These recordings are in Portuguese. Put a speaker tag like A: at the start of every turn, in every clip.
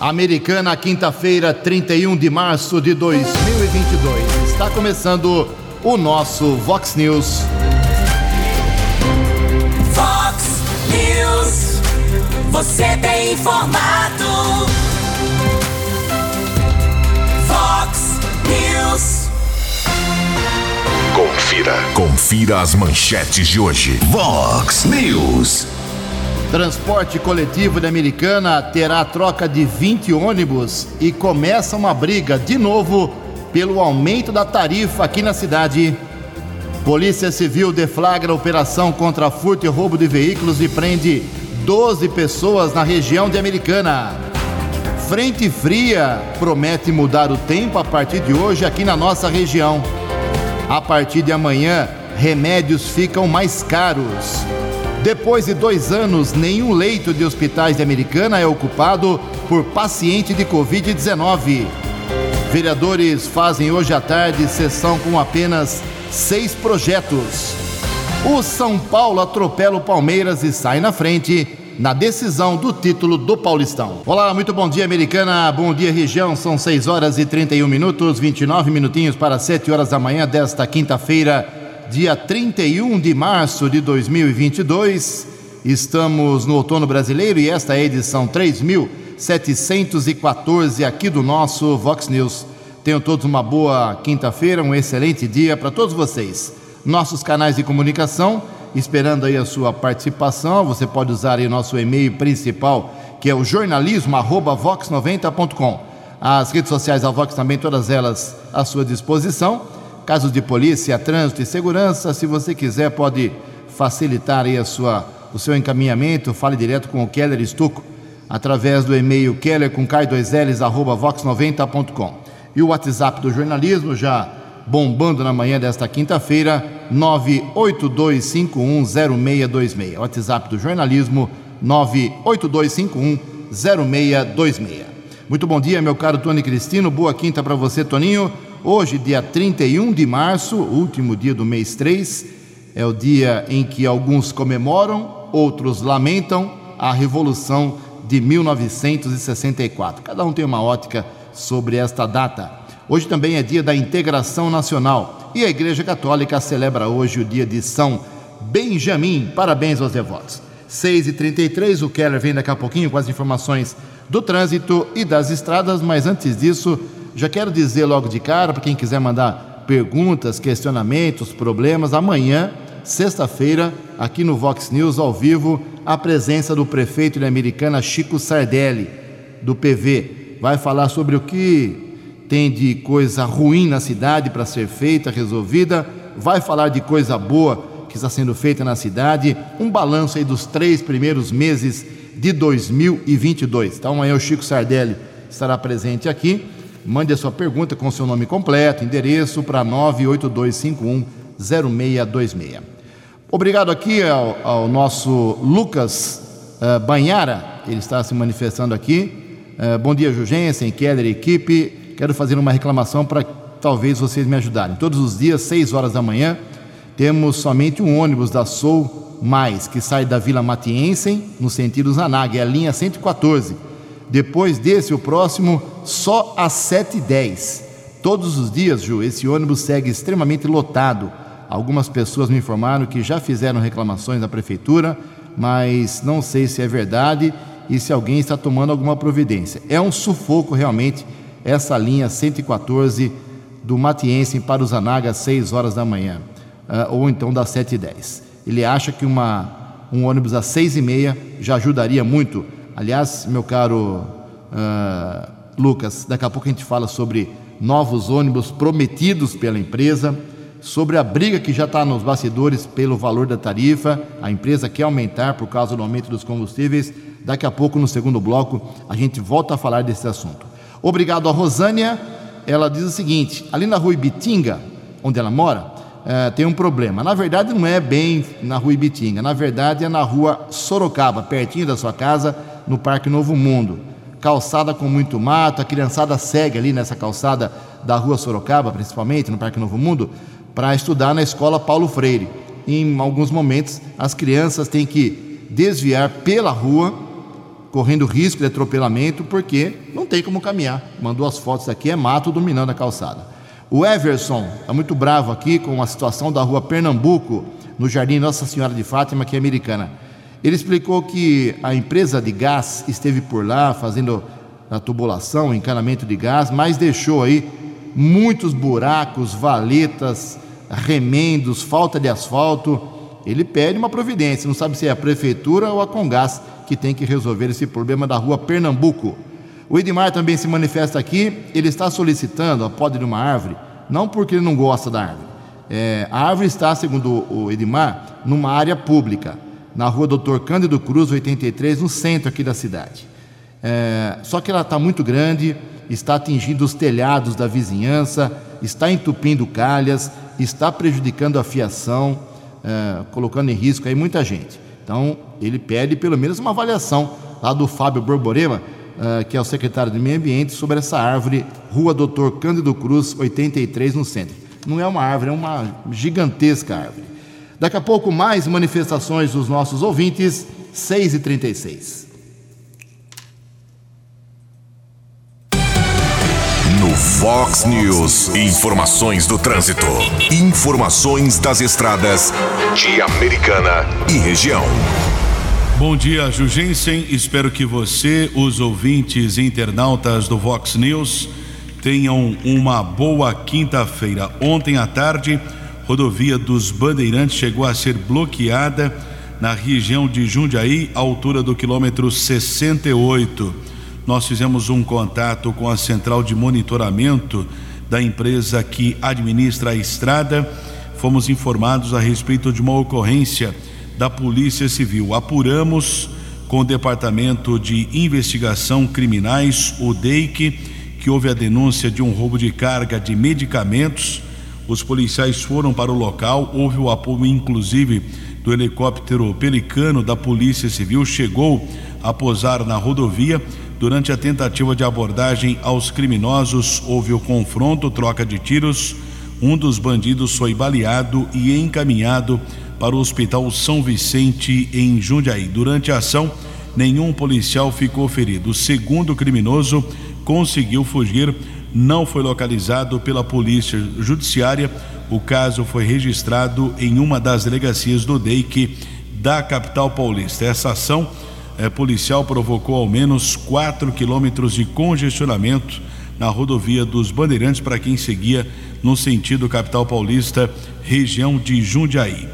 A: Americana, quinta-feira, 31 de março de 2022. Está começando o nosso Vox News.
B: Vox News. Você tem informado. Vox News.
C: Confira. Confira as manchetes de hoje. Vox News.
A: Transporte coletivo de Americana terá troca de 20 ônibus e começa uma briga de novo pelo aumento da tarifa aqui na cidade. Polícia Civil deflagra operação contra furto e roubo de veículos e prende 12 pessoas na região de Americana. Frente fria promete mudar o tempo a partir de hoje aqui na nossa região. A partir de amanhã, remédios ficam mais caros. Depois de dois anos, nenhum leito de hospitais de Americana é ocupado por paciente de Covid-19. Vereadores fazem hoje à tarde sessão com apenas seis projetos. O São Paulo atropela o Palmeiras e sai na frente na decisão do título do Paulistão. Olá, muito bom dia, Americana. Bom dia, região. São 6 horas e 31 minutos, 29 minutinhos para 7 horas da manhã desta quinta-feira dia 31 de março de 2022. Estamos no outono brasileiro e esta é a edição 3714 aqui do nosso Vox News. Tenham todos uma boa quinta-feira, um excelente dia para todos vocês. Nossos canais de comunicação, esperando aí a sua participação. Você pode usar aí nosso e-mail principal, que é o jornalismo@vox90.com. As redes sociais da Vox também, todas elas à sua disposição casos de polícia, trânsito e segurança. Se você quiser, pode facilitar aí a sua, o seu encaminhamento. Fale direto com o Keller Estuco através do e-mail keller com k2ls arroba vox90.com. E o WhatsApp do jornalismo já bombando na manhã desta quinta-feira, 982510626. WhatsApp do jornalismo 982510626. Muito bom dia, meu caro Tony Cristino. Boa quinta para você, Toninho. Hoje, dia 31 de março, último dia do mês 3, é o dia em que alguns comemoram, outros lamentam a Revolução de 1964. Cada um tem uma ótica sobre esta data. Hoje também é dia da integração nacional e a Igreja Católica celebra hoje o dia de São Benjamim. Parabéns aos devotos. 6h33, o Keller vem daqui a pouquinho com as informações do trânsito e das estradas, mas antes disso, já quero dizer logo de cara, para quem quiser mandar perguntas, questionamentos, problemas, amanhã, sexta-feira, aqui no Vox News, ao vivo, a presença do prefeito de Americana, Chico Sardelli, do PV. Vai falar sobre o que tem de coisa ruim na cidade para ser feita, resolvida, vai falar de coisa boa que está sendo feita na cidade, um balanço aí dos três primeiros meses de 2022. Então amanhã o Chico Sardelli estará presente aqui. Mande a sua pergunta com seu nome completo, endereço para 982510626. Obrigado aqui ao, ao nosso Lucas uh, Banhara, ele está se manifestando aqui. Uh, bom dia, Jugensen, Keller, equipe. Quero fazer uma reclamação para talvez vocês me ajudarem. Todos os dias, 6 horas da manhã, temos somente um ônibus da Sou Mais, que sai da Vila Matiense, no sentido Zanag, é a linha 114 depois desse, o próximo, só às 7h10. Todos os dias, Ju, esse ônibus segue extremamente lotado. Algumas pessoas me informaram que já fizeram reclamações na prefeitura, mas não sei se é verdade e se alguém está tomando alguma providência. É um sufoco realmente essa linha 114 do Matiense para o Zanaga às 6 horas da manhã, uh, ou então das 7h10. Ele acha que uma, um ônibus às 6h30 já ajudaria muito Aliás, meu caro uh, Lucas, daqui a pouco a gente fala sobre novos ônibus prometidos pela empresa, sobre a briga que já está nos bastidores pelo valor da tarifa. A empresa quer aumentar por causa do aumento dos combustíveis. Daqui a pouco, no segundo bloco, a gente volta a falar desse assunto. Obrigado a Rosânia. Ela diz o seguinte: ali na rua Ibitinga, onde ela mora, uh, tem um problema. Na verdade, não é bem na rua Ibitinga, na verdade é na rua Sorocaba, pertinho da sua casa no Parque Novo Mundo. Calçada com muito mato, a criançada segue ali nessa calçada da rua Sorocaba, principalmente, no Parque Novo Mundo, para estudar na escola Paulo Freire. Em alguns momentos, as crianças têm que desviar pela rua correndo risco de atropelamento porque não tem como caminhar. Mandou as fotos aqui, é mato dominando a calçada. O Everson está muito bravo aqui com a situação da rua Pernambuco, no Jardim Nossa Senhora de Fátima, que é americana. Ele explicou que a empresa de gás esteve por lá fazendo a tubulação, encanamento de gás, mas deixou aí muitos buracos, valetas, remendos, falta de asfalto. Ele pede uma providência, não sabe se é a prefeitura ou a Congás que tem que resolver esse problema da rua Pernambuco. O Edmar também se manifesta aqui, ele está solicitando a poda de uma árvore, não porque ele não gosta da árvore. É, a árvore está, segundo o Edmar, numa área pública, na rua Doutor Cândido Cruz, 83, no centro aqui da cidade. É, só que ela está muito grande, está atingindo os telhados da vizinhança, está entupindo calhas, está prejudicando a fiação, é, colocando em risco aí muita gente. Então, ele pede pelo menos uma avaliação lá do Fábio Borborema, é, que é o secretário do Meio Ambiente, sobre essa árvore, Rua Doutor Cândido Cruz, 83, no centro. Não é uma árvore, é uma gigantesca árvore. Daqui a pouco, mais manifestações dos nossos ouvintes, 6h36.
C: No Fox News, informações do trânsito. Informações das estradas de Americana e região.
D: Bom dia, Jugensen. Espero que você, os ouvintes e internautas do Vox News, tenham uma boa quinta-feira. Ontem à tarde, rodovia dos Bandeirantes chegou a ser bloqueada na região de Jundiaí, altura do quilômetro 68 nós fizemos um contato com a central de monitoramento da empresa que administra a estrada. Fomos informados a respeito de uma ocorrência da Polícia Civil. Apuramos com o Departamento de Investigação Criminais, o DEIC, que houve a denúncia de um roubo de carga de medicamentos. Os policiais foram para o local, houve o apoio, inclusive, do helicóptero Pelicano da Polícia Civil, chegou a posar na rodovia Durante a tentativa de abordagem aos criminosos, houve o confronto, troca de tiros. Um dos bandidos foi baleado e encaminhado para o Hospital São Vicente, em Jundiaí. Durante a ação, nenhum policial ficou ferido. O segundo criminoso conseguiu fugir, não foi localizado pela Polícia Judiciária. O caso foi registrado em uma das delegacias do DEIC da capital paulista. Essa ação é, policial provocou ao menos 4 quilômetros de congestionamento na rodovia dos Bandeirantes para quem seguia no sentido capital paulista, região de Jundiaí.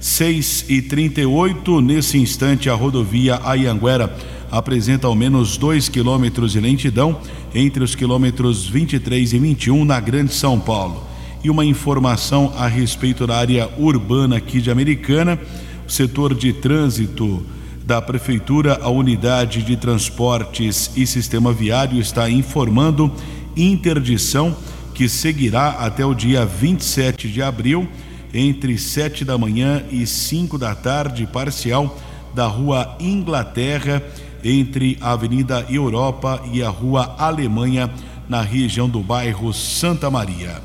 D: 6 e 38 nesse instante a rodovia Ayanguera apresenta ao menos 2 quilômetros de lentidão entre os quilômetros 23 e 21 na Grande São Paulo. E uma informação a respeito da área urbana aqui de Americana, o setor de trânsito da Prefeitura, a Unidade de Transportes e Sistema Viário está informando interdição que seguirá até o dia 27 de abril, entre 7 da manhã e 5 da tarde, parcial da Rua Inglaterra, entre a Avenida Europa e a Rua Alemanha, na região do bairro Santa Maria.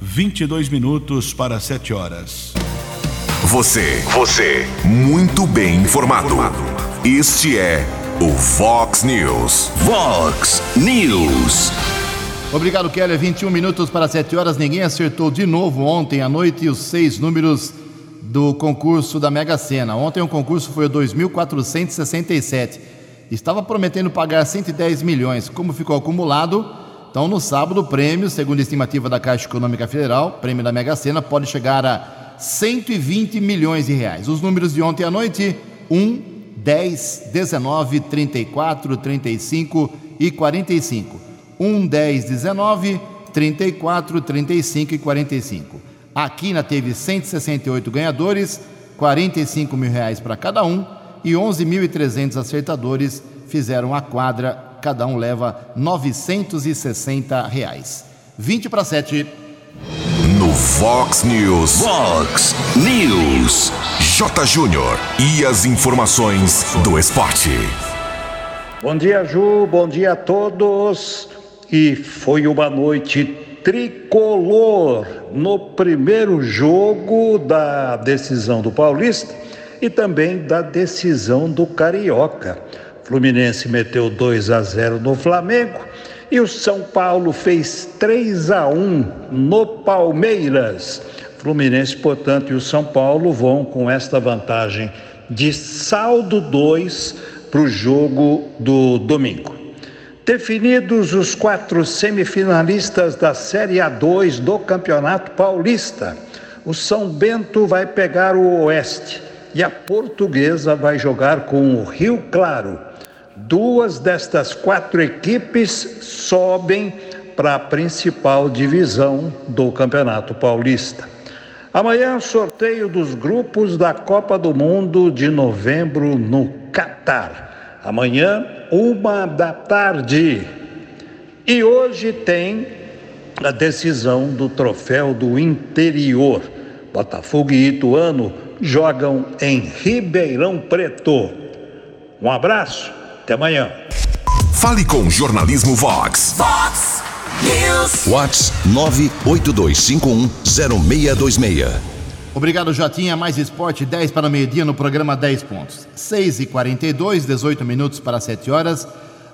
D: 22 minutos para 7 horas.
C: Você, você, muito bem informado. Este é o Fox News. Fox News.
A: Obrigado, Keller. 21 minutos para 7 horas. Ninguém acertou de novo ontem à noite os seis números do concurso da Mega Sena. Ontem o concurso foi o 2.467. Estava prometendo pagar 110 milhões. Como ficou acumulado, então no sábado o prêmio, segundo a estimativa da Caixa Econômica Federal, prêmio da Mega Sena, pode chegar a 120 milhões de reais. Os números de ontem à noite: 1, 10, 19, 34, 35 e 45. 1, 10, 19, 34, 35 e 45. A Quina teve 168 ganhadores, 45 mil reais para cada um e 11.300 acertadores fizeram a quadra, cada um leva 960 reais. 20 para 7.
C: No Fox News. Fox News. J. Júnior. E as informações do esporte.
E: Bom dia, Ju. Bom dia a todos. E foi uma noite tricolor no primeiro jogo da decisão do Paulista e também da decisão do Carioca. Fluminense meteu 2 a 0 no Flamengo e o São Paulo fez 3 a 1 no Palmeiras. Fluminense, portanto, e o São Paulo vão com esta vantagem de saldo 2 para o jogo do domingo. Definidos os quatro semifinalistas da Série A2 do Campeonato Paulista, o São Bento vai pegar o Oeste e a Portuguesa vai jogar com o Rio Claro. Duas destas quatro equipes sobem para a principal divisão do Campeonato Paulista. Amanhã, sorteio dos grupos da Copa do Mundo de novembro no Catar. Amanhã, uma da tarde. E hoje tem a decisão do troféu do interior. Botafogo e Ituano jogam em Ribeirão Preto. Um abraço, até amanhã.
C: Fale com Jornalismo Vox.
B: Vox News.
C: Vox 982510626.
A: Obrigado, Jotinha. Mais esporte, 10 para o meio-dia no programa 10 pontos. 6 e 42 18 minutos para 7 horas.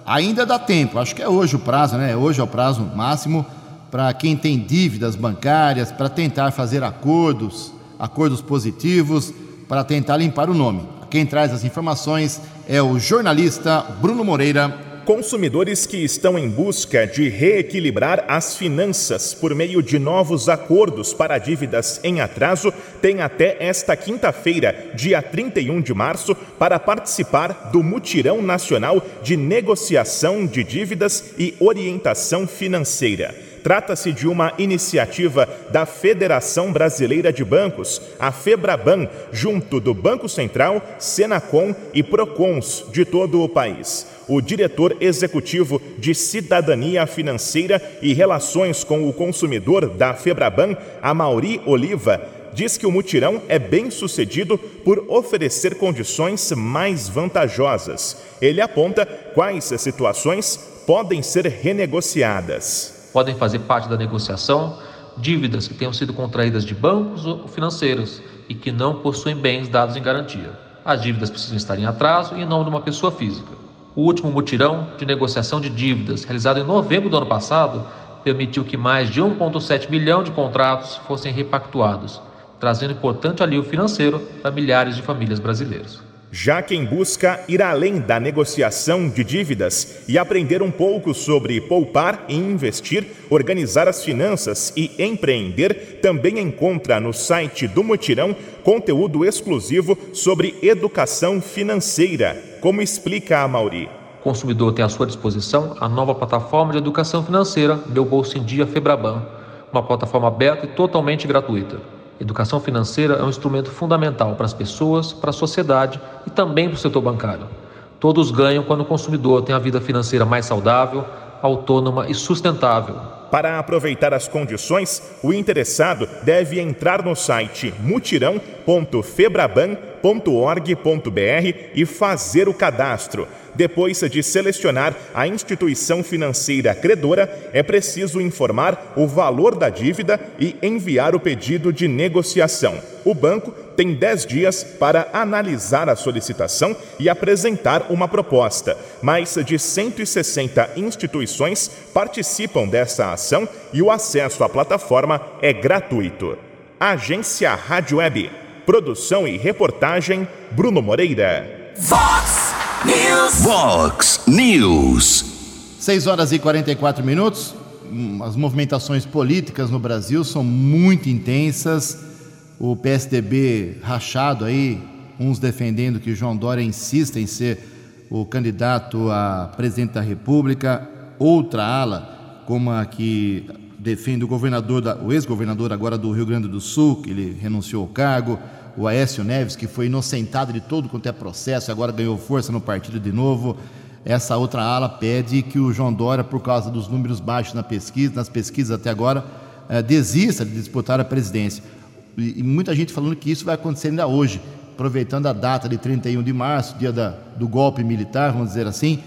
A: Ainda dá tempo, acho que é hoje o prazo, né? Hoje é o prazo máximo para quem tem dívidas bancárias, para tentar fazer acordos, acordos positivos, para tentar limpar o nome. Quem traz as informações é o jornalista Bruno Moreira.
F: Consumidores que estão em busca de reequilibrar as finanças por meio de novos acordos para dívidas em atraso têm até esta quinta-feira, dia 31 de março, para participar do Mutirão Nacional de Negociação de Dívidas e Orientação Financeira. Trata-se de uma iniciativa da Federação Brasileira de Bancos, a FEBRABAN, junto do Banco Central, Senacom e Procons de todo o país. O diretor executivo de Cidadania Financeira e Relações com o Consumidor da FEBRABAN, Amauri Oliva, diz que o mutirão é bem sucedido por oferecer condições mais vantajosas. Ele aponta quais situações podem ser renegociadas
G: podem fazer parte da negociação dívidas que tenham sido contraídas de bancos ou financeiros e que não possuem bens dados em garantia. As dívidas precisam estar em atraso e em nome de uma pessoa física. O último mutirão de negociação de dívidas, realizado em novembro do ano passado, permitiu que mais de 1,7 milhão de contratos fossem repactuados, trazendo importante alívio financeiro para milhares de famílias brasileiras.
F: Já quem busca ir além da negociação de dívidas e aprender um pouco sobre poupar e investir, organizar as finanças e empreender, também encontra no site do Mutirão conteúdo exclusivo sobre educação financeira, como explica a Mauri.
G: O consumidor tem à sua disposição a nova plataforma de educação financeira Meu Bolso em Dia Febraban, uma plataforma aberta e totalmente gratuita. Educação financeira é um instrumento fundamental para as pessoas, para a sociedade e também para o setor bancário. Todos ganham quando o consumidor tem a vida financeira mais saudável, autônoma e sustentável.
F: Para aproveitar as condições, o interessado deve entrar no site mutirão.febraban.org.br e fazer o cadastro. Depois de selecionar a instituição financeira credora, é preciso informar o valor da dívida e enviar o pedido de negociação. O banco tem 10 dias para analisar a solicitação e apresentar uma proposta. Mais de 160 instituições participam dessa ação e o acesso à plataforma é gratuito. Agência Rádio Web. Produção e reportagem Bruno Moreira.
B: Fox News.
C: Vox News.
A: 6 horas e 44 minutos. Hum, As movimentações políticas no Brasil são muito intensas. O PSDB rachado aí, uns defendendo que João Dória insista em ser o candidato a presidente da República, outra ala, como a que defende o governador, da- o ex-governador agora do Rio Grande do Sul, que ele renunciou ao cargo, o Aécio Neves, que foi inocentado de todo quanto é processo, agora ganhou força no partido de novo. Essa outra ala pede que o João Dória, por causa dos números baixos na pesquisa, nas pesquisas até agora, eh, desista de disputar a presidência. E, muita gente falando que isso vai acontecer ainda hoje, aproveitando a data de 31 de março, dia da- do golpe militar, vamos dizer assim.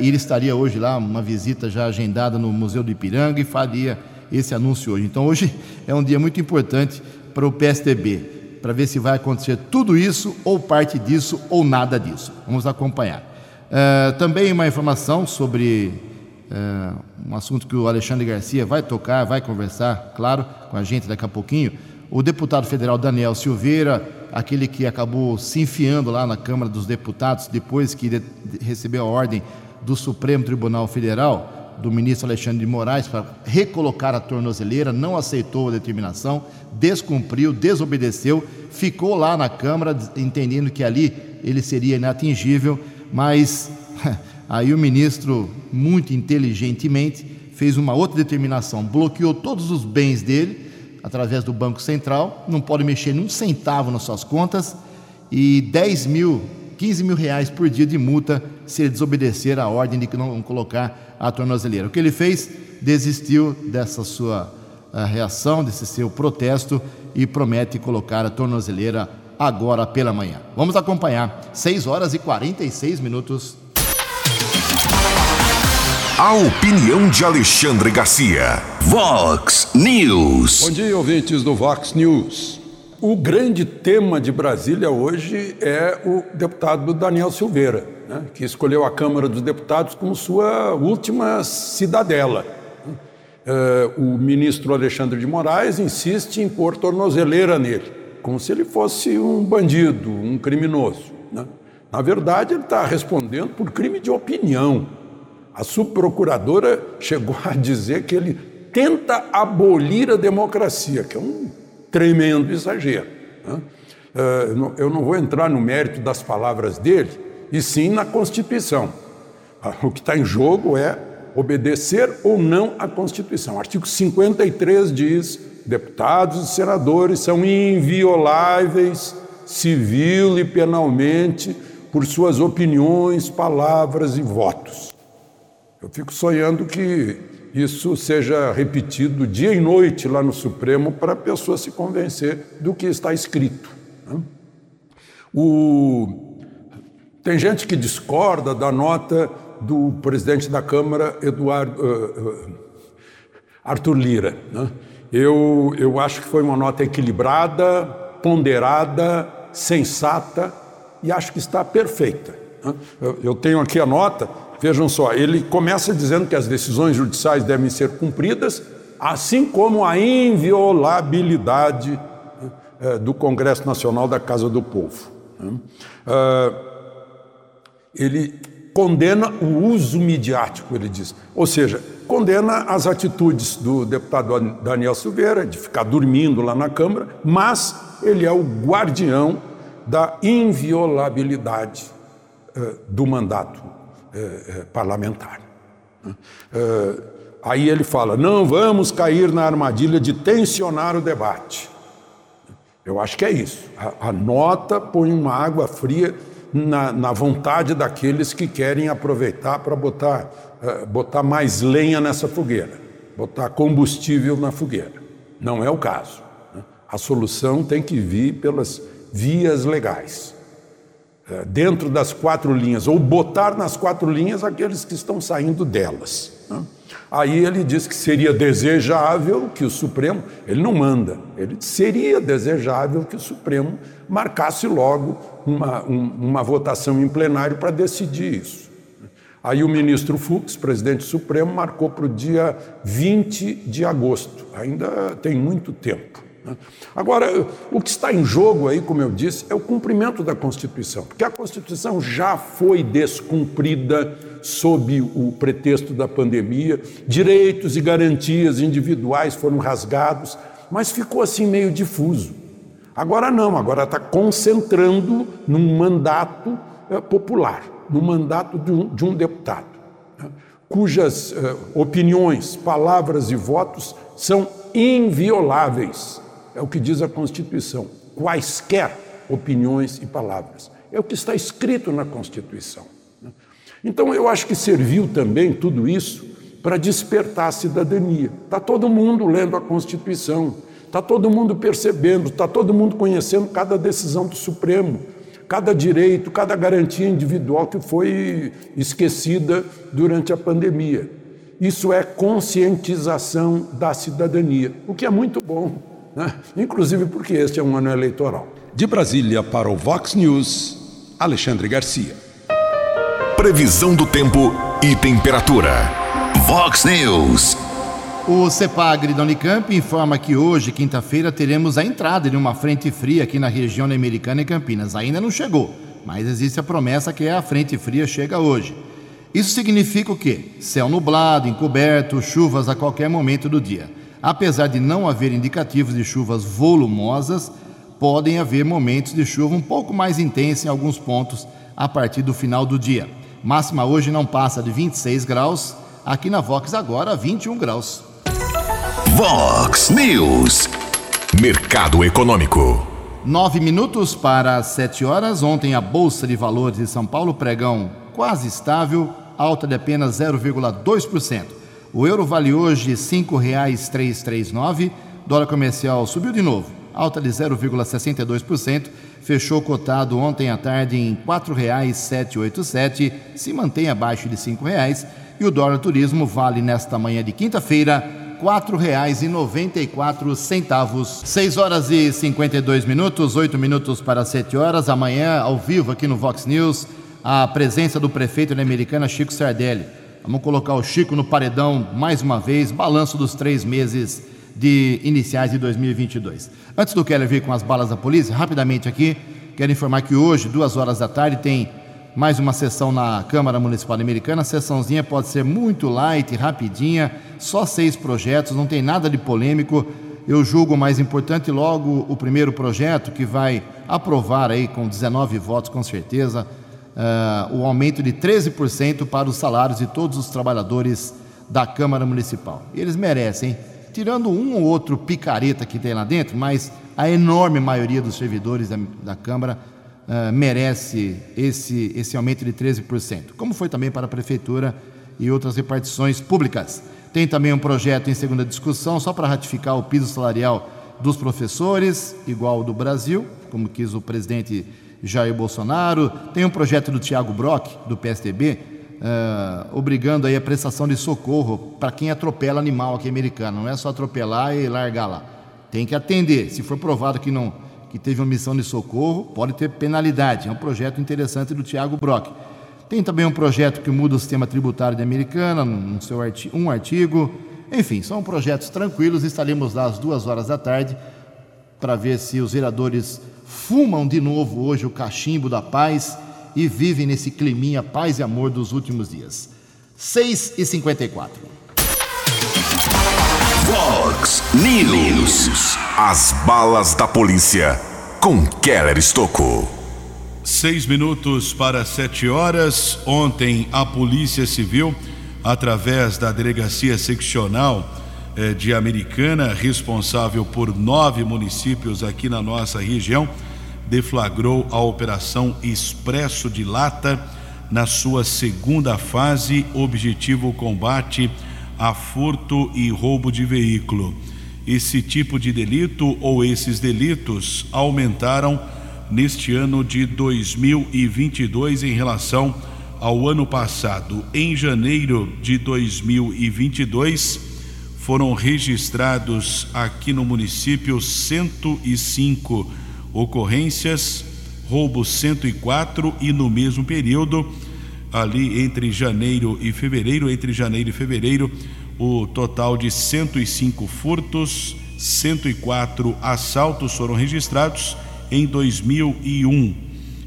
A: e ele estaria hoje lá, uma visita já agendada no Museu do Ipiranga e faria esse anúncio hoje. Então, hoje é um dia muito importante para o PSDB, para ver se vai acontecer tudo isso, ou parte disso, ou nada disso. Vamos acompanhar. É, também uma informação sobre é, um assunto que o Alexandre Garcia vai tocar, vai conversar, claro, com a gente daqui a pouquinho. O deputado federal Daniel Silveira, aquele que acabou se enfiando lá na Câmara dos Deputados depois que recebeu a ordem do Supremo Tribunal Federal, do ministro Alexandre de Moraes, para recolocar a tornozeleira, não aceitou a determinação, descumpriu, desobedeceu, ficou lá na Câmara entendendo que ali ele seria inatingível, mas aí o ministro, muito inteligentemente, fez uma outra determinação, bloqueou todos os bens dele através do Banco Central, não pode mexer num centavo nas suas contas e 10 mil, 15 mil reais por dia de multa se ele desobedecer a ordem de não colocar a tornozeleira. O que ele fez? Desistiu dessa sua uh, reação, desse seu protesto e promete colocar a tornozeleira agora pela manhã. Vamos acompanhar. 6 horas e 46 minutos.
C: A opinião de Alexandre Garcia. Vox News.
H: Bom dia, ouvintes do Vox News. O grande tema de Brasília hoje é o deputado Daniel Silveira, né, que escolheu a Câmara dos Deputados como sua última cidadela. É, o ministro Alexandre de Moraes insiste em pôr tornozeleira nele, como se ele fosse um bandido, um criminoso. Né? Na verdade, ele está respondendo por crime de opinião a subprocuradora chegou a dizer que ele tenta abolir a democracia, que é um tremendo exagero. Né? Eh, eu não vou entrar no mérito das palavras dele, e sim na Constituição. Ah, o que está em jogo é obedecer ou não à Constituição. O artigo 53 diz: deputados e senadores são invioláveis civil e penalmente por suas opiniões, palavras e votos. Eu fico sonhando que isso seja repetido dia e noite lá no Supremo para a pessoa se convencer do que está escrito. Né? O... Tem gente que discorda da nota do presidente da Câmara, Eduardo, uh, uh, Arthur Lira. Né? Eu, eu acho que foi uma nota equilibrada, ponderada, sensata e acho que está perfeita. Né? Eu, eu tenho aqui a nota, Vejam só, ele começa dizendo que as decisões judiciais devem ser cumpridas, assim como a inviolabilidade é, do Congresso Nacional da Casa do Povo. Né. É, ele condena o uso midiático, ele diz. Ou seja, condena as atitudes do deputado Daniel Silveira, de ficar dormindo lá na Câmara, mas ele é o guardião da inviolabilidade é, do mandato é, é, parlamentar. É, aí ele fala: não vamos cair na armadilha de tensionar o debate. Eu acho que é isso. A, a nota põe uma água fria na, na, vontade daqueles que querem aproveitar para botar, botar mais lenha nessa fogueira, botar combustível na fogueira. Não é o caso. Né? A solução tem que vir pelas vias legais. É, dentro das quatro linhas, ou botar nas quatro linhas aqueles que estão saindo delas. Né? Aí ele diz que seria desejável que o Supremo, ele não manda, ele seria desejável que o Supremo marcasse logo uma, um, uma votação em plenário para decidir isso. Aí o ministro Fux, presidente Supremo, marcou para o dia 20 de agosto, ainda tem muito tempo. Né? Agora, o que está em jogo aí, como eu disse, é o cumprimento da Constituição, porque a Constituição já foi descumprida sob o pretexto da pandemia, direitos e garantias individuais foram rasgados, mas ficou assim meio difuso. Agora não, agora está concentrando num mandato é, popular, no mandato de um, de um deputado, né? cujas é, opiniões, palavras e votos são invioláveis é o que diz a Constituição. Quaisquer opiniões e palavras. É o que está escrito na Constituição. Né? Então, eu acho que serviu também tudo isso para despertar a cidadania. Está todo mundo lendo a Constituição, está todo mundo percebendo, está todo mundo conhecendo cada decisão do Supremo, cada direito, cada garantia individual que foi esquecida durante a pandemia. Isso é conscientização da cidadania, o que é muito bom né? inclusive porque este é um ano eleitoral.
I: De Brasília para o Vox News, Alexandre Garcia.
C: Previsão do tempo e temperatura. Vox News.
A: O CEPAGRI da Unicamp informa que hoje, quinta-feira, teremos a entrada de uma frente fria aqui na região americana e Campinas. Ainda não chegou, mas existe a promessa que a frente fria chega hoje. Isso significa o quê? Céu nublado, encoberto, chuvas a qualquer momento do dia. Apesar de não haver indicativos de chuvas volumosas, podem haver momentos de chuva um pouco mais intensa em alguns pontos a partir do final do dia. Máxima hoje não passa de 26 graus, aqui na Vox agora 21 graus.
C: Vox News. Mercado Econômico.
A: Nove minutos para sete horas. Ontem a Bolsa de Valores de São Paulo pregão quase estável, alta de apenas 0,2%. O euro vale hoje R$ 5,339. Dólar comercial subiu de novo, alta de 0,62%. Fechou cotado ontem à tarde em R$ 4,787, se mantém abaixo de R$ 5,00. E o dólar turismo vale nesta manhã de quinta-feira R$ 4,94. 6 horas e 52 minutos, 8 minutos para 7 horas. Amanhã, ao vivo aqui no Vox News, a presença do prefeito da Americana, Chico Sardelli. Vamos colocar o Chico no paredão mais uma vez, balanço dos três meses de iniciais de 2022. Antes do Keller vir com as balas da polícia, rapidamente aqui, quero informar que hoje, duas horas da tarde, tem mais uma sessão na Câmara Municipal Americana. A sessãozinha pode ser muito light, rapidinha, só seis projetos, não tem nada de polêmico. Eu julgo mais importante logo o primeiro projeto que vai aprovar aí com 19 votos com certeza uh, o aumento de 13% para os salários de todos os trabalhadores da Câmara Municipal. Eles merecem, tirando um ou outro picareta que tem lá dentro, mas a enorme maioria dos servidores da, da Câmara uh, merece esse, esse aumento de 13%, como foi também para a Prefeitura e outras repartições públicas. Tem também um projeto em segunda discussão, só para ratificar o piso salarial dos professores, igual ao do Brasil, como quis o presidente Jair Bolsonaro. Tem um projeto do Tiago Brock, do PSDB, uh, eh, obrigando aí a prestação de socorro para quem atropela animal aqui americano. Não é só atropelar e largar lá. Tem que atender. Se for provado que não que teve uma missão de socorro, pode ter penalidade. É um projeto interessante do Tiago Brock. Tem também um projeto que muda o sistema tributário da Americana, no seu artigo, um artigo. Enfim, são projetos tranquilos. Estaremos lá às duas horas da tarde para ver se os vereadores fumam de novo hoje o cachimbo da paz e vivem nesse climinha paz e amor dos últimos dias. 6 e 54.
C: Fox News. As balas da polícia com Keller Estocou.
D: Seis minutos para sete horas. Ontem a Polícia Civil, através da Delegacia Seccional de Americana, responsável por nove municípios aqui na nossa região, deflagrou a Operação Expresso de Lata na sua segunda fase, objetivo combate a furto e roubo de veículo. Esse tipo de delito ou esses delitos aumentaram neste ano de 2022 em relação ao ano passado. Em janeiro de 2022, foram registrados aqui no município 105 ocorrências, roubo 104 e no mesmo período, ali entre janeiro e fevereiro, entre janeiro e fevereiro, o total de 105 furtos, 104 assaltos foram registrados em 2001.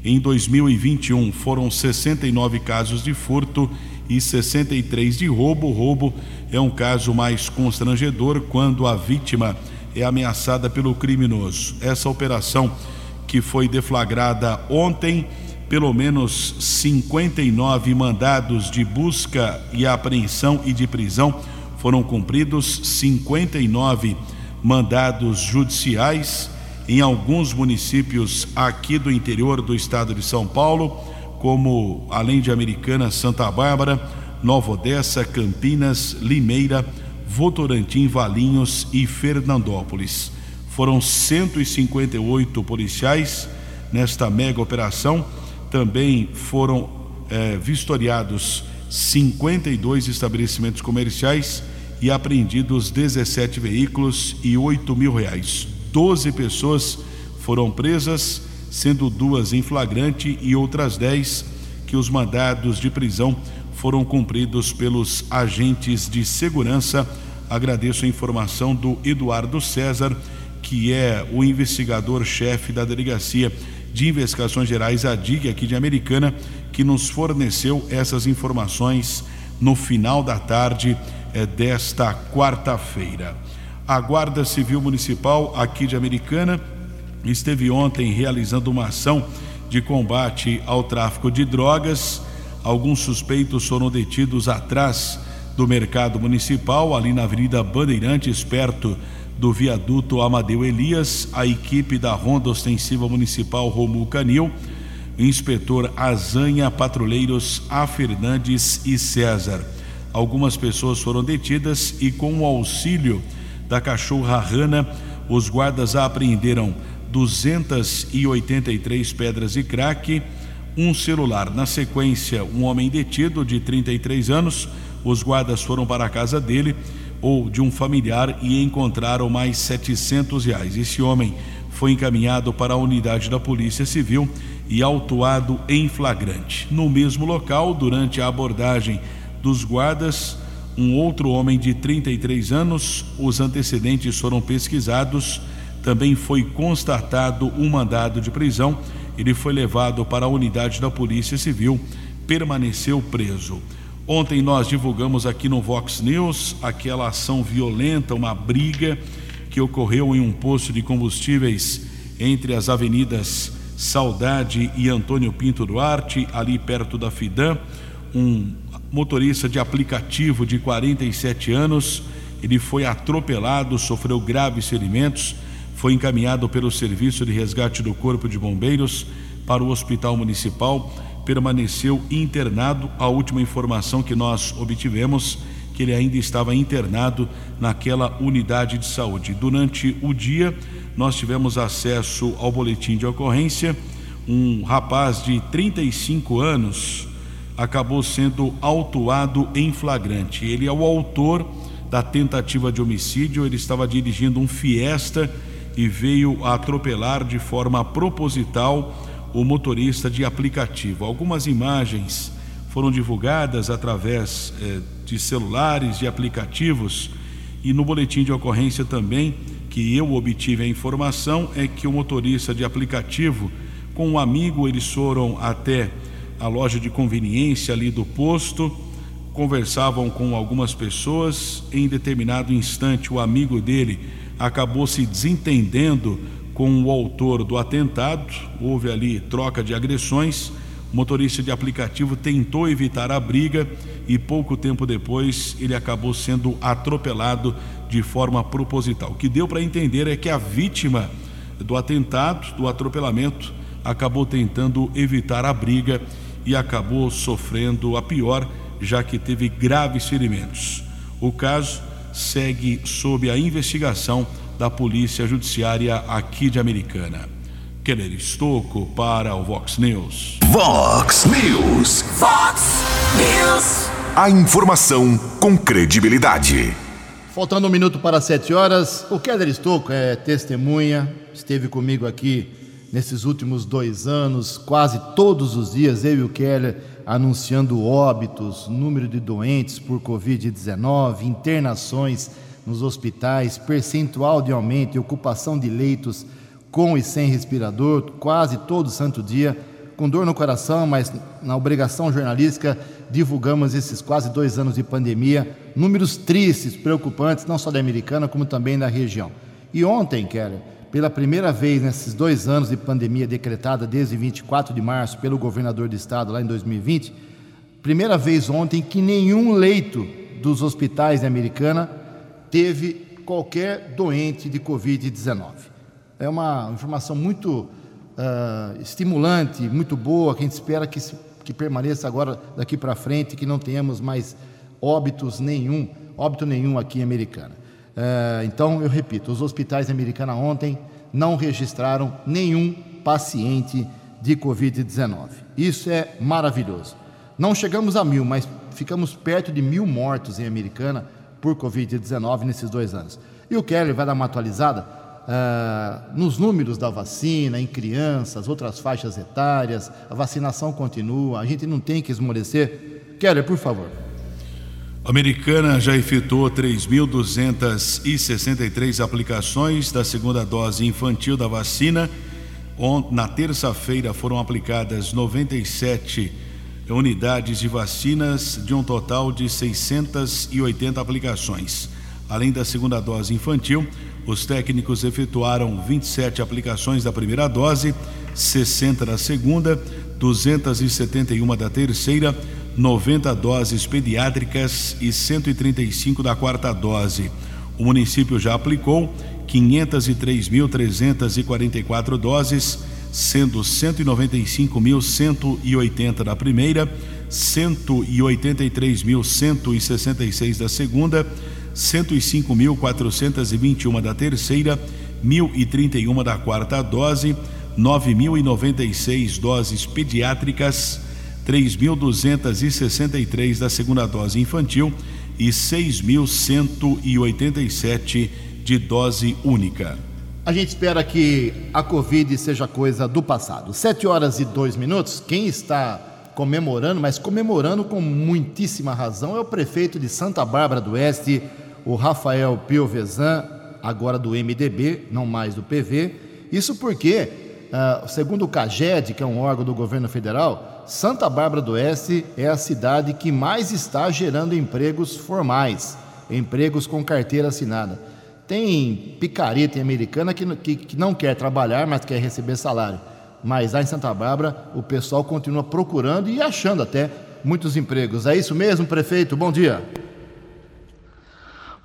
D: Em 2021 foram 69 casos de furto e 63 de roubo. Roubo é um caso mais constrangedor quando a vítima é ameaçada pelo criminoso. Essa operação que foi deflagrada ontem, pelo menos 59 mandados de busca e apreensão e de prisão foram cumpridos, 59 mandados judiciais em alguns municípios aqui do interior do estado de São Paulo, como além de Americana, Santa Bárbara, Nova Odessa, Campinas, Limeira, Votorantim, Valinhos e Fernandópolis. Foram 158 policiais nesta mega operação. Também foram é, vistoriados 52 estabelecimentos comerciais e apreendidos 17 veículos e 8 mil reais. 12 pessoas foram presas, sendo duas em flagrante e outras 10 que os mandados de prisão foram cumpridos pelos agentes de segurança. Agradeço a informação do Eduardo César, que é o investigador-chefe da Delegacia de Investigações Gerais, a DIG, aqui de Americana, que nos forneceu essas informações no final da tarde eh, desta quarta-feira. A Guarda Civil Municipal aqui de Americana esteve ontem realizando uma ação de combate ao tráfico de drogas. Alguns suspeitos foram detidos atrás do mercado municipal, ali na Avenida Bandeirantes, perto do viaduto Amadeu Elias. A equipe da Ronda Ostensiva Municipal Romul Canil, inspetor Azanha, patrulheiros A. Fernandes e César. Algumas pessoas foram detidas e, com o auxílio da cachorra Rana, os guardas apreenderam 283 pedras de crack, um celular. Na sequência, um homem detido de 33 anos. Os guardas foram para a casa dele ou de um familiar e encontraram mais 700 reais. Esse homem foi encaminhado para a unidade da Polícia Civil e autuado em flagrante. No mesmo local, durante a abordagem dos guardas, um outro homem de 33 anos, os antecedentes foram pesquisados também foi constatado um mandado de prisão. Ele foi levado para a unidade da Polícia Civil, permaneceu preso. Ontem nós divulgamos aqui no Vox News aquela ação violenta, uma briga que ocorreu em um posto de combustíveis entre as avenidas Saudade e Antônio Pinto Duarte, ali perto da Fidam. Um motorista de aplicativo de 47 anos, ele foi atropelado, sofreu graves ferimentos foi encaminhado pelo Serviço de Resgate do Corpo de Bombeiros para o Hospital Municipal, permaneceu internado. A última informação que nós obtivemos que ele ainda estava internado naquela unidade de saúde. Durante o dia, nós tivemos acesso ao boletim de ocorrência. Um rapaz de 35 anos acabou sendo autuado em flagrante. Ele é o autor da tentativa de homicídio. Ele estava dirigindo um Fiesta e veio atropelar de forma proposital o motorista de aplicativo. Algumas imagens foram divulgadas através eh, de celulares, de aplicativos e no boletim de ocorrência também que eu obtive a informação é que o motorista de aplicativo com um amigo eles foram até a loja de conveniência ali do posto, conversavam com algumas pessoas, em determinado instante o amigo dele acabou se desentendendo com o autor do atentado, houve ali troca de agressões. O motorista de aplicativo tentou evitar a briga e pouco tempo depois ele acabou sendo atropelado de forma proposital. O que deu para entender é que a vítima do atentado, do atropelamento, acabou tentando evitar a briga e acabou sofrendo a pior, já que teve graves ferimentos. O caso segue sob a investigação da Polícia Judiciária aqui de Americana. Keller Estocco para o Vox News.
C: Vox News.
B: Fox News.
C: A informação com credibilidade.
A: Faltando um minuto para sete horas, o Keller Estocco é testemunha, esteve comigo aqui nesses últimos dois anos, quase todos os dias, eu e o Keller anunciando óbitos, número de doentes por Covid-19, internações nos hospitais, percentual de aumento e ocupação de leitos com e sem respirador, quase todo santo dia, com dor no coração, mas na obrigação jornalística divulgamos esses quase dois anos de pandemia, números tristes, preocupantes, não só da americana, como também da região. E ontem, Keller, pela primeira vez nesses dois anos de pandemia decretada desde 24 de março pelo governador do estado, lá em 2020, primeira vez ontem que nenhum leito dos hospitais da Americana teve qualquer doente de Covid-19. É uma informação muito uh, estimulante, muito boa, que a gente espera que, se, que permaneça agora daqui para frente, que não tenhamos mais óbitos nenhum, óbito nenhum aqui em Americana. Uh, então, eu repito, os hospitais Americana ontem não registraram nenhum paciente de Covid-19. Isso é maravilhoso. Não chegamos a mil, mas ficamos perto de mil mortos em Americana por Covid-19 nesses dois anos. E o Kelly vai dar uma atualizada. ah, nos números da vacina, em crianças, outras faixas etárias, a vacinação continua, a gente não tem que esmorecer. Keller, por favor.
D: A Americana já efetuou 3.263 aplicações da segunda dose infantil da vacina. Na terça-feira foram aplicadas 97 unidades de vacinas, de um total de 680 aplicações. Além da segunda dose infantil, os técnicos efetuaram 27 aplicações da primeira dose, 60 da segunda, 271 da terceira, 90 doses pediátricas e 135 da quarta dose. O município já aplicou 503.344 doses, sendo 195.180 da primeira, 183.166 da segunda, 105.421 da terceira, 1.031 da quarta dose, 9.096 doses pediátricas, 3.263 da segunda dose infantil e 6.187 de dose única.
A: A gente espera que a Covid seja coisa do passado. Sete horas e dois minutos. Quem está comemorando, mas comemorando com muitíssima razão, é o prefeito de Santa Bárbara do Oeste, o Rafael Piovesan, agora do MDB, não mais do PV. Isso porque, uh, segundo o CAGED, que é um órgão do governo federal, Santa Bárbara do Oeste é a cidade que mais está gerando empregos formais, empregos com carteira assinada. Tem picareta americana que, que, que não quer trabalhar, mas quer receber salário. Mas lá em Santa Bárbara, o pessoal continua procurando e achando até muitos empregos. É isso mesmo, prefeito? Bom dia.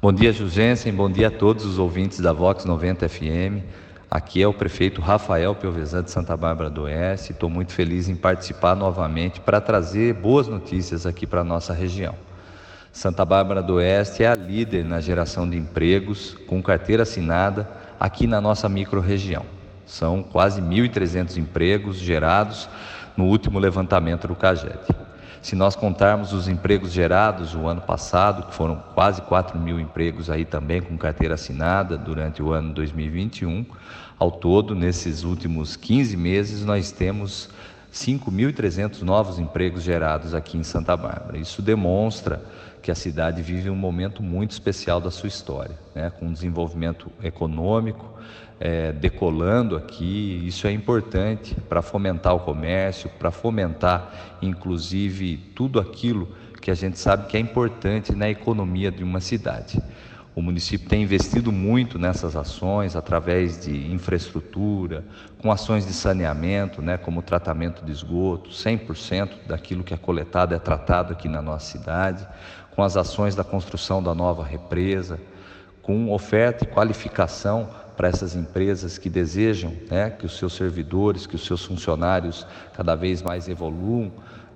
I: Bom dia, Jugensen. Bom dia a todos os ouvintes da Vox 90 FM. Aqui é o prefeito Rafael Piovesan de Santa Bárbara do Oeste. Estou muito feliz em participar novamente para trazer boas notícias aqui para a nossa região. Santa Bárbara do Oeste é a líder na geração de empregos com carteira assinada aqui na nossa microrregião. São quase 1.300 empregos gerados no último levantamento do CAGED. Se nós contarmos os empregos gerados o ano passado, que foram quase 4 mil empregos aí também com carteira assinada durante o ano 2021, ao todo, nesses últimos 15 meses, nós temos 5.300 novos empregos gerados aqui em Santa Bárbara. Isso demonstra que a cidade vive um momento muito especial da sua história, né? com desenvolvimento econômico é, decolando aqui. Isso é importante para fomentar o comércio, para fomentar, inclusive, tudo aquilo que a gente sabe que é importante na economia de uma cidade. O município tem investido muito nessas ações através de infraestrutura, com ações de saneamento, né, como tratamento de esgoto, 100% daquilo que é coletado é tratado aqui na nossa cidade, com as ações da construção da nova represa, com oferta e qualificação para essas empresas que desejam né, que os seus servidores, que os seus funcionários cada vez mais evoluam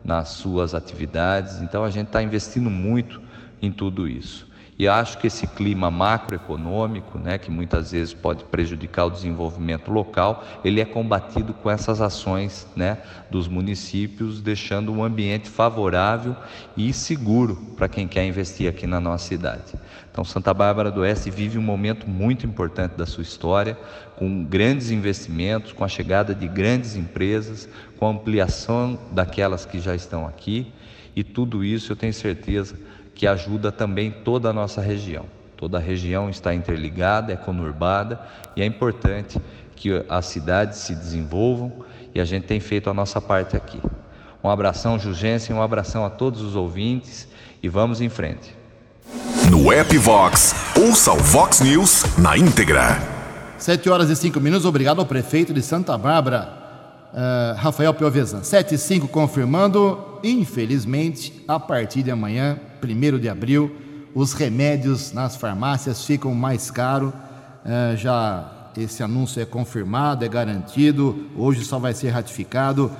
I: nas suas atividades. Então a gente está investindo muito em tudo isso. E acho que esse clima macroeconômico, né, que muitas vezes pode prejudicar o desenvolvimento local, ele é combatido com essas ações né, dos municípios, deixando um ambiente favorável e seguro para quem quer investir aqui na nossa cidade. Então, Santa Bárbara do Oeste vive um momento muito importante da sua história, com grandes investimentos, com a chegada de grandes empresas, com a ampliação daquelas que já estão aqui, e tudo isso eu tenho certeza que ajuda também toda a nossa região. Toda a região está interligada, é conurbada e é importante que as cidades se desenvolvam e a gente tem feito a nossa parte aqui. Um abração, Jugensen, um abração a todos os ouvintes e vamos em frente.
C: No app Vox, ouça o Vox News na íntegra.
A: 7 horas e 5 minutos, obrigado ao prefeito de Santa Bárbara, uh, Rafael Piovesan. 7 e 5 confirmando, infelizmente, a partir de amanhã, 1 de abril, os remédios nas farmácias ficam mais caros. Uh, já esse anúncio é confirmado, é garantido, hoje só vai ser ratificado.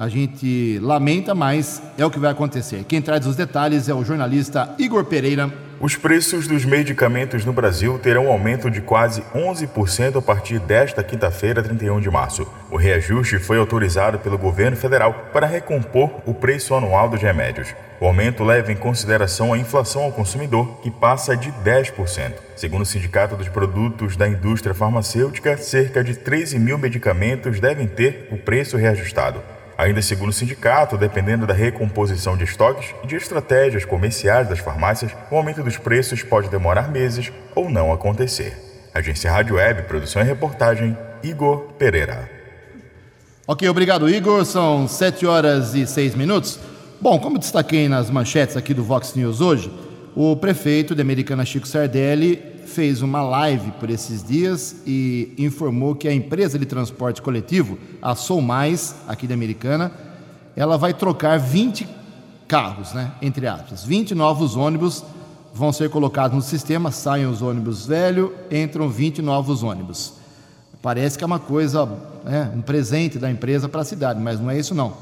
A: A gente lamenta, mas é o que vai acontecer. Quem traz os detalhes é o jornalista Igor Pereira.
J: Os preços dos medicamentos no Brasil terão um aumento de quase 11% a partir desta quinta-feira, 31 de março. O reajuste foi autorizado pelo governo federal para recompor o preço anual dos remédios. O aumento leva em consideração a inflação ao consumidor, que passa de 10%. Segundo o Sindicato dos Produtos da Indústria Farmacêutica, cerca de 13 mil medicamentos devem ter o preço reajustado. Ainda segundo o sindicato, dependendo da recomposição de estoques e de estratégias comerciais das farmácias, o aumento dos preços pode demorar meses ou não acontecer. Agência Rádio Web, produção e reportagem, Igor Pereira.
A: Ok, obrigado, Igor. São 7 horas e 6 minutos. Bom, como destaquei nas manchetes aqui do Vox News hoje, o prefeito de Americana Chico Sardelli fez uma live por esses dias e informou que a empresa de transporte coletivo, a Sou Mais, aqui da Americana, ela vai trocar 20 carros, né, entre aspas. 20 novos ônibus vão ser colocados no sistema, saem os ônibus velhos, entram 20 novos ônibus. Parece que é uma coisa, né, um presente da empresa para a cidade, mas não é isso não.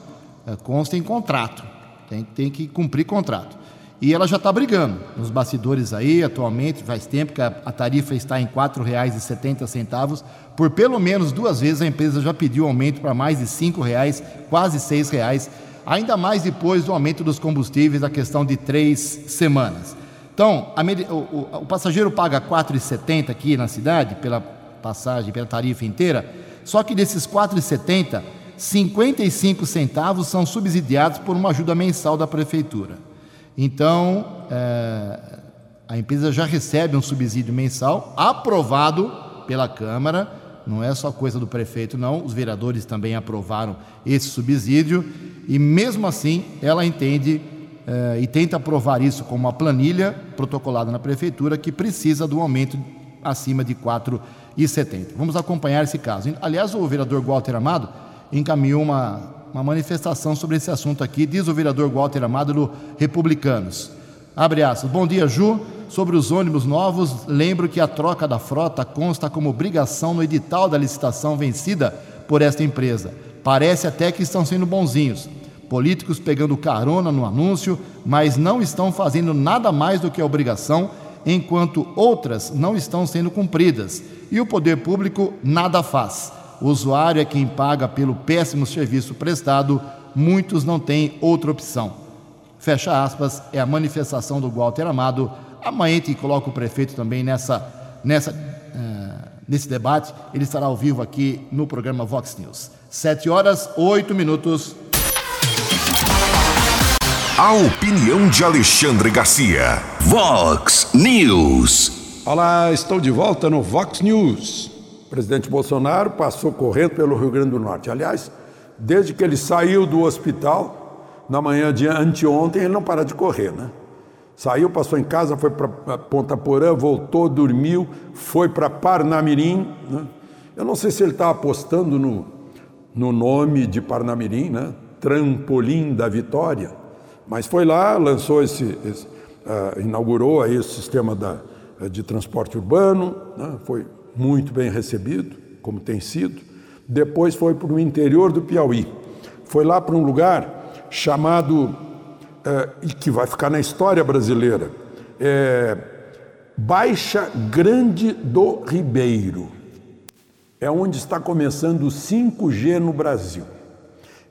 A: É, consta em contrato, tem, tem que cumprir contrato. E ela já está brigando nos bastidores aí, atualmente, faz tempo que a, a tarifa está em R$ 4,70. Por pelo menos duas vezes a empresa já pediu aumento para mais de R$ 5,00, quase R$ 6,00, ainda mais depois do aumento dos combustíveis, a questão de três semanas. Então, a, o, o, passageiro paga R$ 4,70 aqui na cidade, pela passagem, pela tarifa inteira, só que desses R$ 4,70, 55 centavos são subsidiados por uma ajuda mensal da prefeitura. Então, é, a empresa já recebe um subsídio mensal aprovado pela Câmara, não é só coisa do prefeito, não, os vereadores também aprovaram esse subsídio, e mesmo assim ela entende é, e tenta aprovar isso como uma planilha protocolada na prefeitura que precisa do aumento acima de 4,70. Vamos acompanhar esse caso. Aliás, o vereador Walter Amado encaminhou uma uma manifestação sobre esse assunto aqui, diz o vereador Walter Amado do Republicanos. Abre aspas. Bom dia, Ju. Sobre os ônibus novos, lembro que a troca da frota consta como obrigação no edital da licitação vencida por esta empresa. Parece até que estão sendo bonzinhos. Políticos pegando carona no anúncio, mas não estão fazendo nada mais do que a obrigação, enquanto outras não estão sendo cumpridas. E o poder público nada faz o usuário é quem paga pelo péssimo serviço prestado, muitos não têm outra opção. Fecha aspas, é a manifestação do Walter Amado. Amanhã a gente coloca o prefeito também nessa, nessa, uh, nesse debate. Ele estará ao vivo aqui no programa Vox News. Sete horas, oito minutos.
C: A opinião de Alexandre Garcia. Vox News.
H: Olá, estou de volta no Vox News. Presidente Bolsonaro passou correndo pelo Rio Grande do Norte. Aliás, desde que ele saiu do hospital, na manhã de anteontem, ele não para de correr, né? Saiu, passou em casa, foi para Ponta Porã, voltou, dormiu, foi para Parnamirim. Né? Eu não sei se ele está apostando no, no nome de Parnamirim, né? Trampolim da Vitória, mas foi lá, lançou esse, esse uh, inaugurou aí o sistema da, de transporte urbano, né? foi muito bem recebido, como tem sido. Depois foi para o interior do Piauí. Foi lá para um lugar chamado, é, e que vai ficar na história brasileira, é, Baixa Grande do Ribeiro. É onde está começando o 5G no Brasil.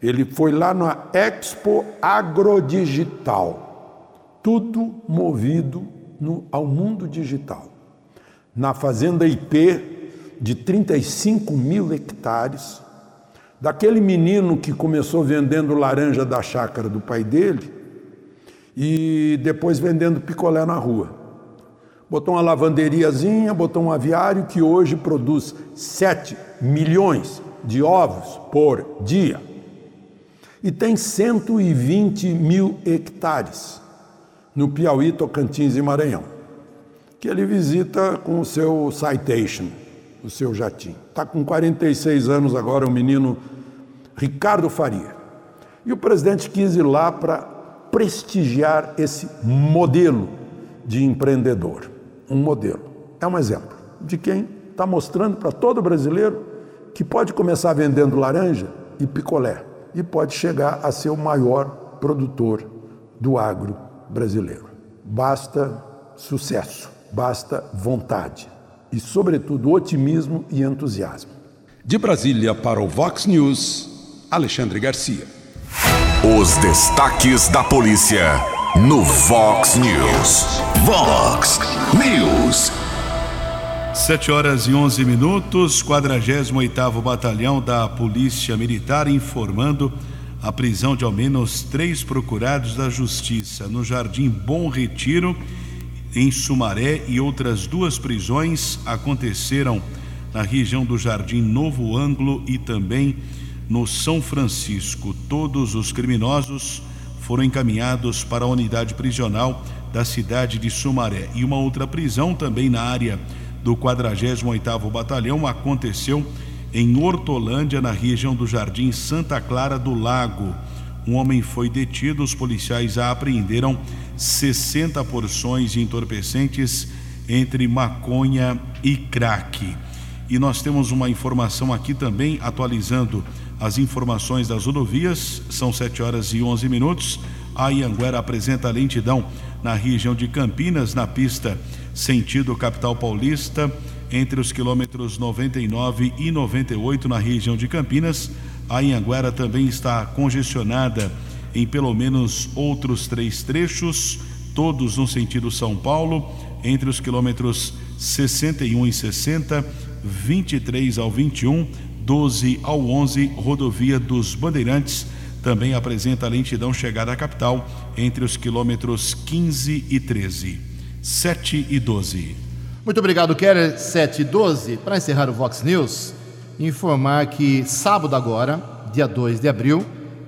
H: Ele foi lá na Expo Agrodigital. Tudo movido no, ao mundo digital na fazenda IP de 35 mil hectares, daquele menino que começou vendendo laranja da chácara do pai dele e depois vendendo picolé na rua. Botou uma lavanderiazinha, botou um aviário que hoje produz 7 milhões de ovos por dia. E tem 120 mil hectares no Piauí, Tocantins e Maranhão que ele visita com o seu Citation, o seu jatinho. Está com 46 anos agora, o menino Ricardo Faria. E o presidente quis ir lá para prestigiar esse modelo de empreendedor. Um modelo. É um exemplo de quem está mostrando para todo brasileiro que pode começar vendendo laranja e picolé e pode chegar a ser o maior produtor do agro brasileiro. Basta sucesso, basta vontade e, sobretudo, otimismo e entusiasmo.
K: De Brasília para o Vox News, Alexandre Garcia.
C: Os destaques da polícia no Vox News. Vox News.
D: 7 horas e 11 minutos, 48º Batalhão da Polícia Militar informando a prisão de ao menos três procurados da Justiça no Jardim Bom Retiro, em Sumaré, e outras duas prisões aconteceram na região do Jardim Novo Ângulo e também no São Francisco. Todos os criminosos foram encaminhados para a unidade prisional da cidade de Sumaré. E uma outra prisão também na área do 48º Batalhão aconteceu em Hortolândia, na região do Jardim Santa Clara do Lago. Um homem foi detido, os policiais apreenderam 60 porções de entorpecentes entre maconha e crack. E nós temos uma informação aqui também atualizando as informações das rodovias. São 7 horas e 11 minutos. A Ianguera apresenta lentidão na região de Campinas, na pista sentido capital paulista, entre os quilômetros 99 e 98 na região de Campinas. A Anhanguera também está congestionada em pelo menos outros três trechos, todos no sentido São Paulo, entre os quilômetros 61 e 60, 23 ao 21, 12 ao 11, rodovia dos Bandeirantes também apresenta lentidão chegada à capital entre os quilômetros 15 e 13. 7 e 12.
A: Muito obrigado, Keller. 7 e 12. Para encerrar o Vox News, informar que sábado agora, dia 2 de abril,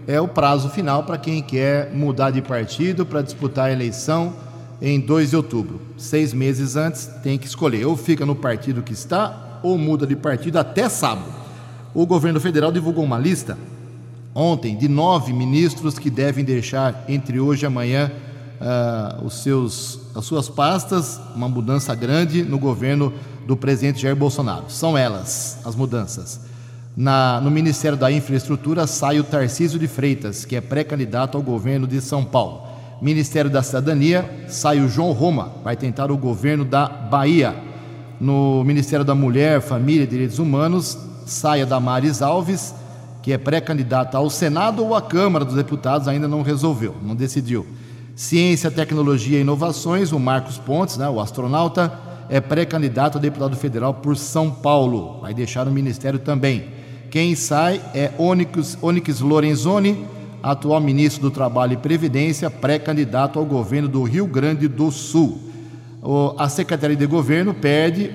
A: é o prazo final para quem quer mudar de partido para disputar a eleição em 2 de outubro. Seis meses antes tem que escolher, ou fica no partido que está, ou muda de partido até sábado. O governo federal divulgou uma lista ontem de nove ministros que devem deixar entre hoje e amanhã uh, os seus, as suas pastas, uma mudança grande no governo do presidente Jair Bolsonaro. São elas as mudanças. Na, no Ministério da Infraestrutura sai o Tarcísio de Freitas, que é pré-candidato ao governo de São Paulo. Ministério da Cidadania sai o João Roma, vai tentar o governo da Bahia. No Ministério da Mulher, Família e Direitos Humanos sai a Damares Alves, que é pré-candidata ao Senado ou à Câmara dos Deputados, ainda não resolveu, não decidiu. Ciência, Tecnologia e Inovações, o Marcos Pontes, né, o astronauta, é pré-candidato a deputado federal por São Paulo. Vai deixar o ministério também. Quem sai é Onyx, Onyx Lorenzoni, atual ministro do Trabalho e Previdência, pré-candidato ao governo do Rio Grande do Sul. O, a Secretaria de Governo perde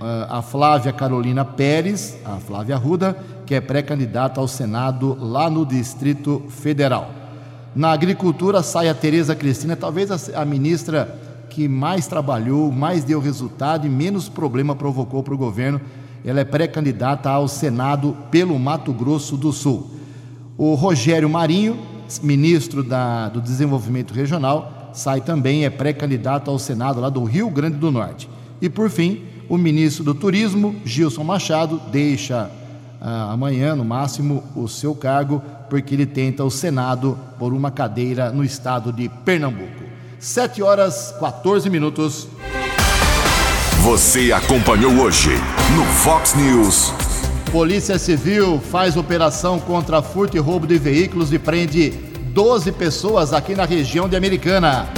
A: uh, a Flávia Carolina Pérez, a Flávia Ruda, que é pré-candidata ao Senado lá no Distrito Federal. Na agricultura sai a Tereza Cristina, talvez a, a ministra que mais trabalhou, mais deu resultado e menos problema provocou para o governo. Ela é pré-candidata ao Senado pelo Mato Grosso do Sul. O Rogério Marinho, ministro da, do Desenvolvimento Regional, sai também, é pré-candidato ao Senado lá do Rio Grande do Norte. E por fim, o ministro do Turismo, Gilson Machado, deixa ah, amanhã, no máximo, o seu cargo, porque ele tenta o Senado por uma cadeira no estado de Pernambuco. 7 horas 14 minutos.
C: Você acompanhou hoje no Fox News.
A: Polícia Civil faz operação contra furto e roubo de veículos e prende 12 pessoas aqui na região de Americana.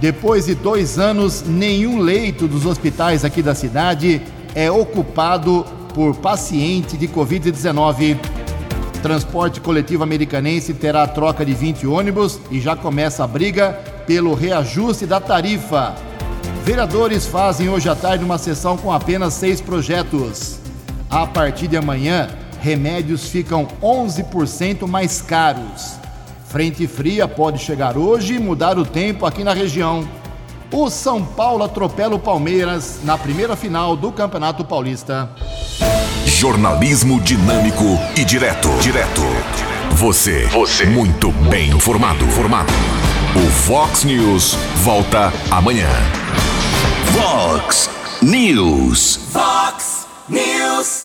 A: Depois de dois anos, nenhum leito dos hospitais aqui da cidade é ocupado por paciente de Covid-19. Transporte coletivo americanense terá troca de 20 ônibus e já começa a briga pelo reajuste da tarifa. Vereadores fazem hoje à tarde uma sessão com apenas seis projetos. A partir de amanhã, remédios ficam 11% mais caros. Frente fria pode chegar hoje e mudar o tempo aqui na região. O São Paulo atropela o Palmeiras na primeira final do Campeonato Paulista.
C: Jornalismo dinâmico e direto. Direto. Você. Você. Muito bem informado. Formado. O Fox News volta amanhã. Fox News.
B: Fox News.